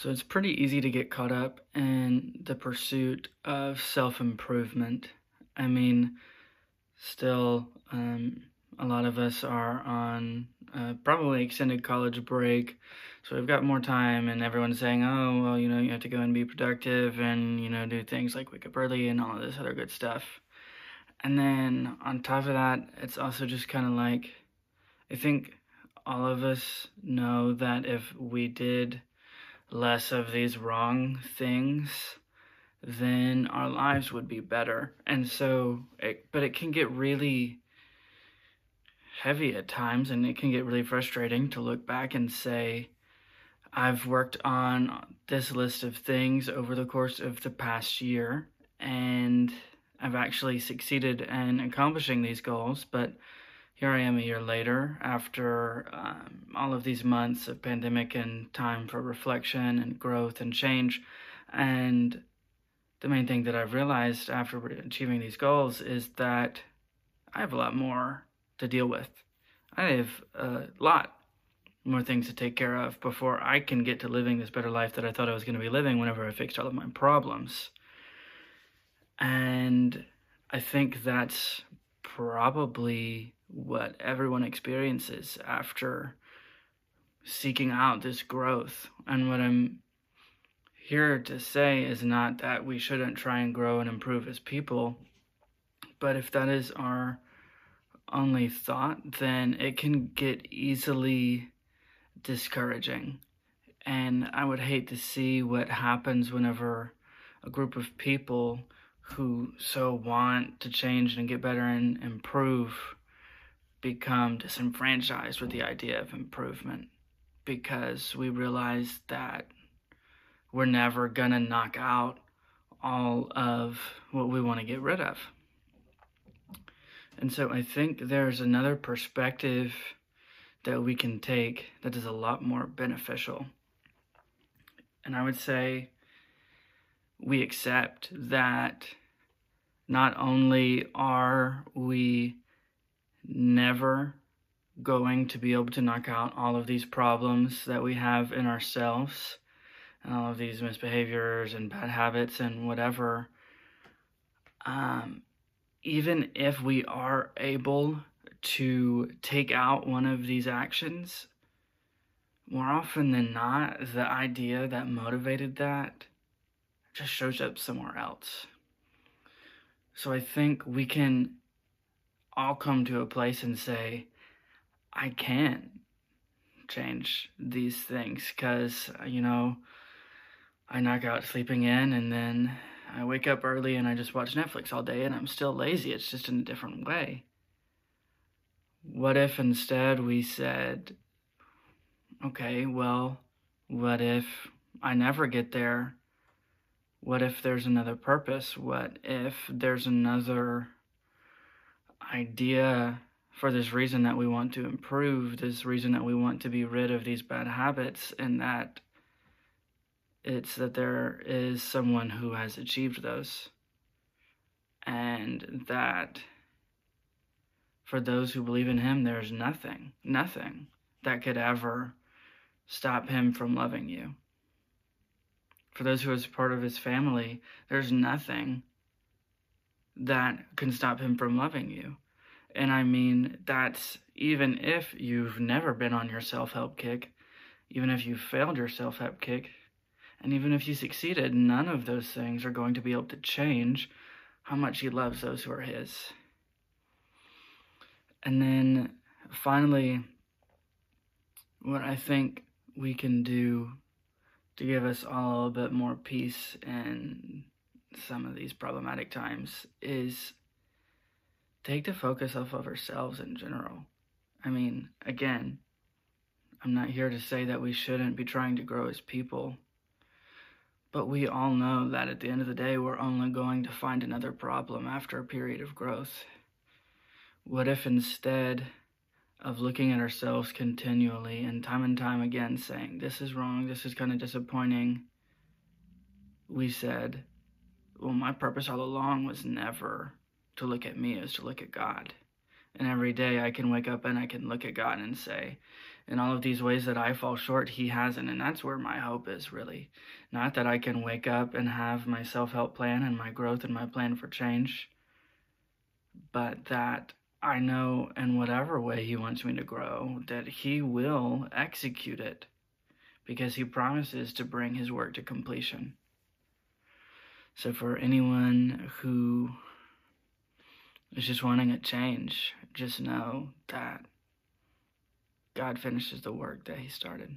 So it's pretty easy to get caught up in the pursuit of self improvement. I mean, still, um, a lot of us are on uh, probably extended college break. So we've got more time, and everyone's saying, oh, well, you know, you have to go and be productive and, you know, do things like wake up early and all of this other good stuff. And then on top of that, it's also just kind of like, I think all of us know that if we did less of these wrong things, then our lives would be better. And so, it, but it can get really heavy at times and it can get really frustrating to look back and say, I've worked on this list of things over the course of the past year and I've actually succeeded in accomplishing these goals, but here I am a year later after um, all of these months of pandemic and time for reflection and growth and change. And the main thing that I've realized after achieving these goals is that I have a lot more to deal with. I have a lot more things to take care of before I can get to living this better life that I thought I was going to be living whenever I fixed all of my problems. And I think that's probably what everyone experiences after seeking out this growth. And what I'm here to say is not that we shouldn't try and grow and improve as people, but if that is our only thought, then it can get easily discouraging. And I would hate to see what happens whenever a group of people who so want to change and get better and improve become disenfranchised with the idea of improvement because we realize that we're never going to knock out all of what we want to get rid of. And so I think there's another perspective that we can take that is a lot more beneficial. And I would say we accept that not only are we never going to be able to knock out all of these problems that we have in ourselves and all of these misbehaviors and bad habits and whatever. Um, even if we are able to take out one of these actions, more often than not, the idea that motivated that just shows up somewhere else. So I think we can all come to a place and say, I can't change these things because, you know, I knock out sleeping in and then I wake up early and I just watch Netflix all day and I'm still lazy. It's just in a different way. What if instead we said, okay, well, what if I never get there? What if there's another purpose? What if there's another idea for this reason that we want to improve, this reason that we want to be rid of these bad habits, and that it's that there is someone who has achieved those. And that for those who believe in him, there's nothing, nothing that could ever stop him from loving you. For those who is part of his family, there's nothing that can stop him from loving you. And I mean, that's even if you've never been on your self help kick, even if you failed your self help kick, and even if you succeeded, none of those things are going to be able to change how much he loves those who are his. And then finally, what I think we can do to give us all a little bit more peace in some of these problematic times is take the focus off of ourselves in general. I mean, again, I'm not here to say that we shouldn't be trying to grow as people, but we all know that at the end of the day, we're only going to find another problem after a period of growth. What if instead of looking at ourselves continually and time and time again saying, This is wrong, this is kind of disappointing, we said, Well, my purpose all along was never to look at me is to look at God. And every day I can wake up and I can look at God and say, in all of these ways that I fall short, He hasn't. And that's where my hope is really. Not that I can wake up and have my self help plan and my growth and my plan for change, but that I know in whatever way He wants me to grow, that He will execute it because He promises to bring His work to completion. So, for anyone who is just wanting a change, just know that God finishes the work that He started.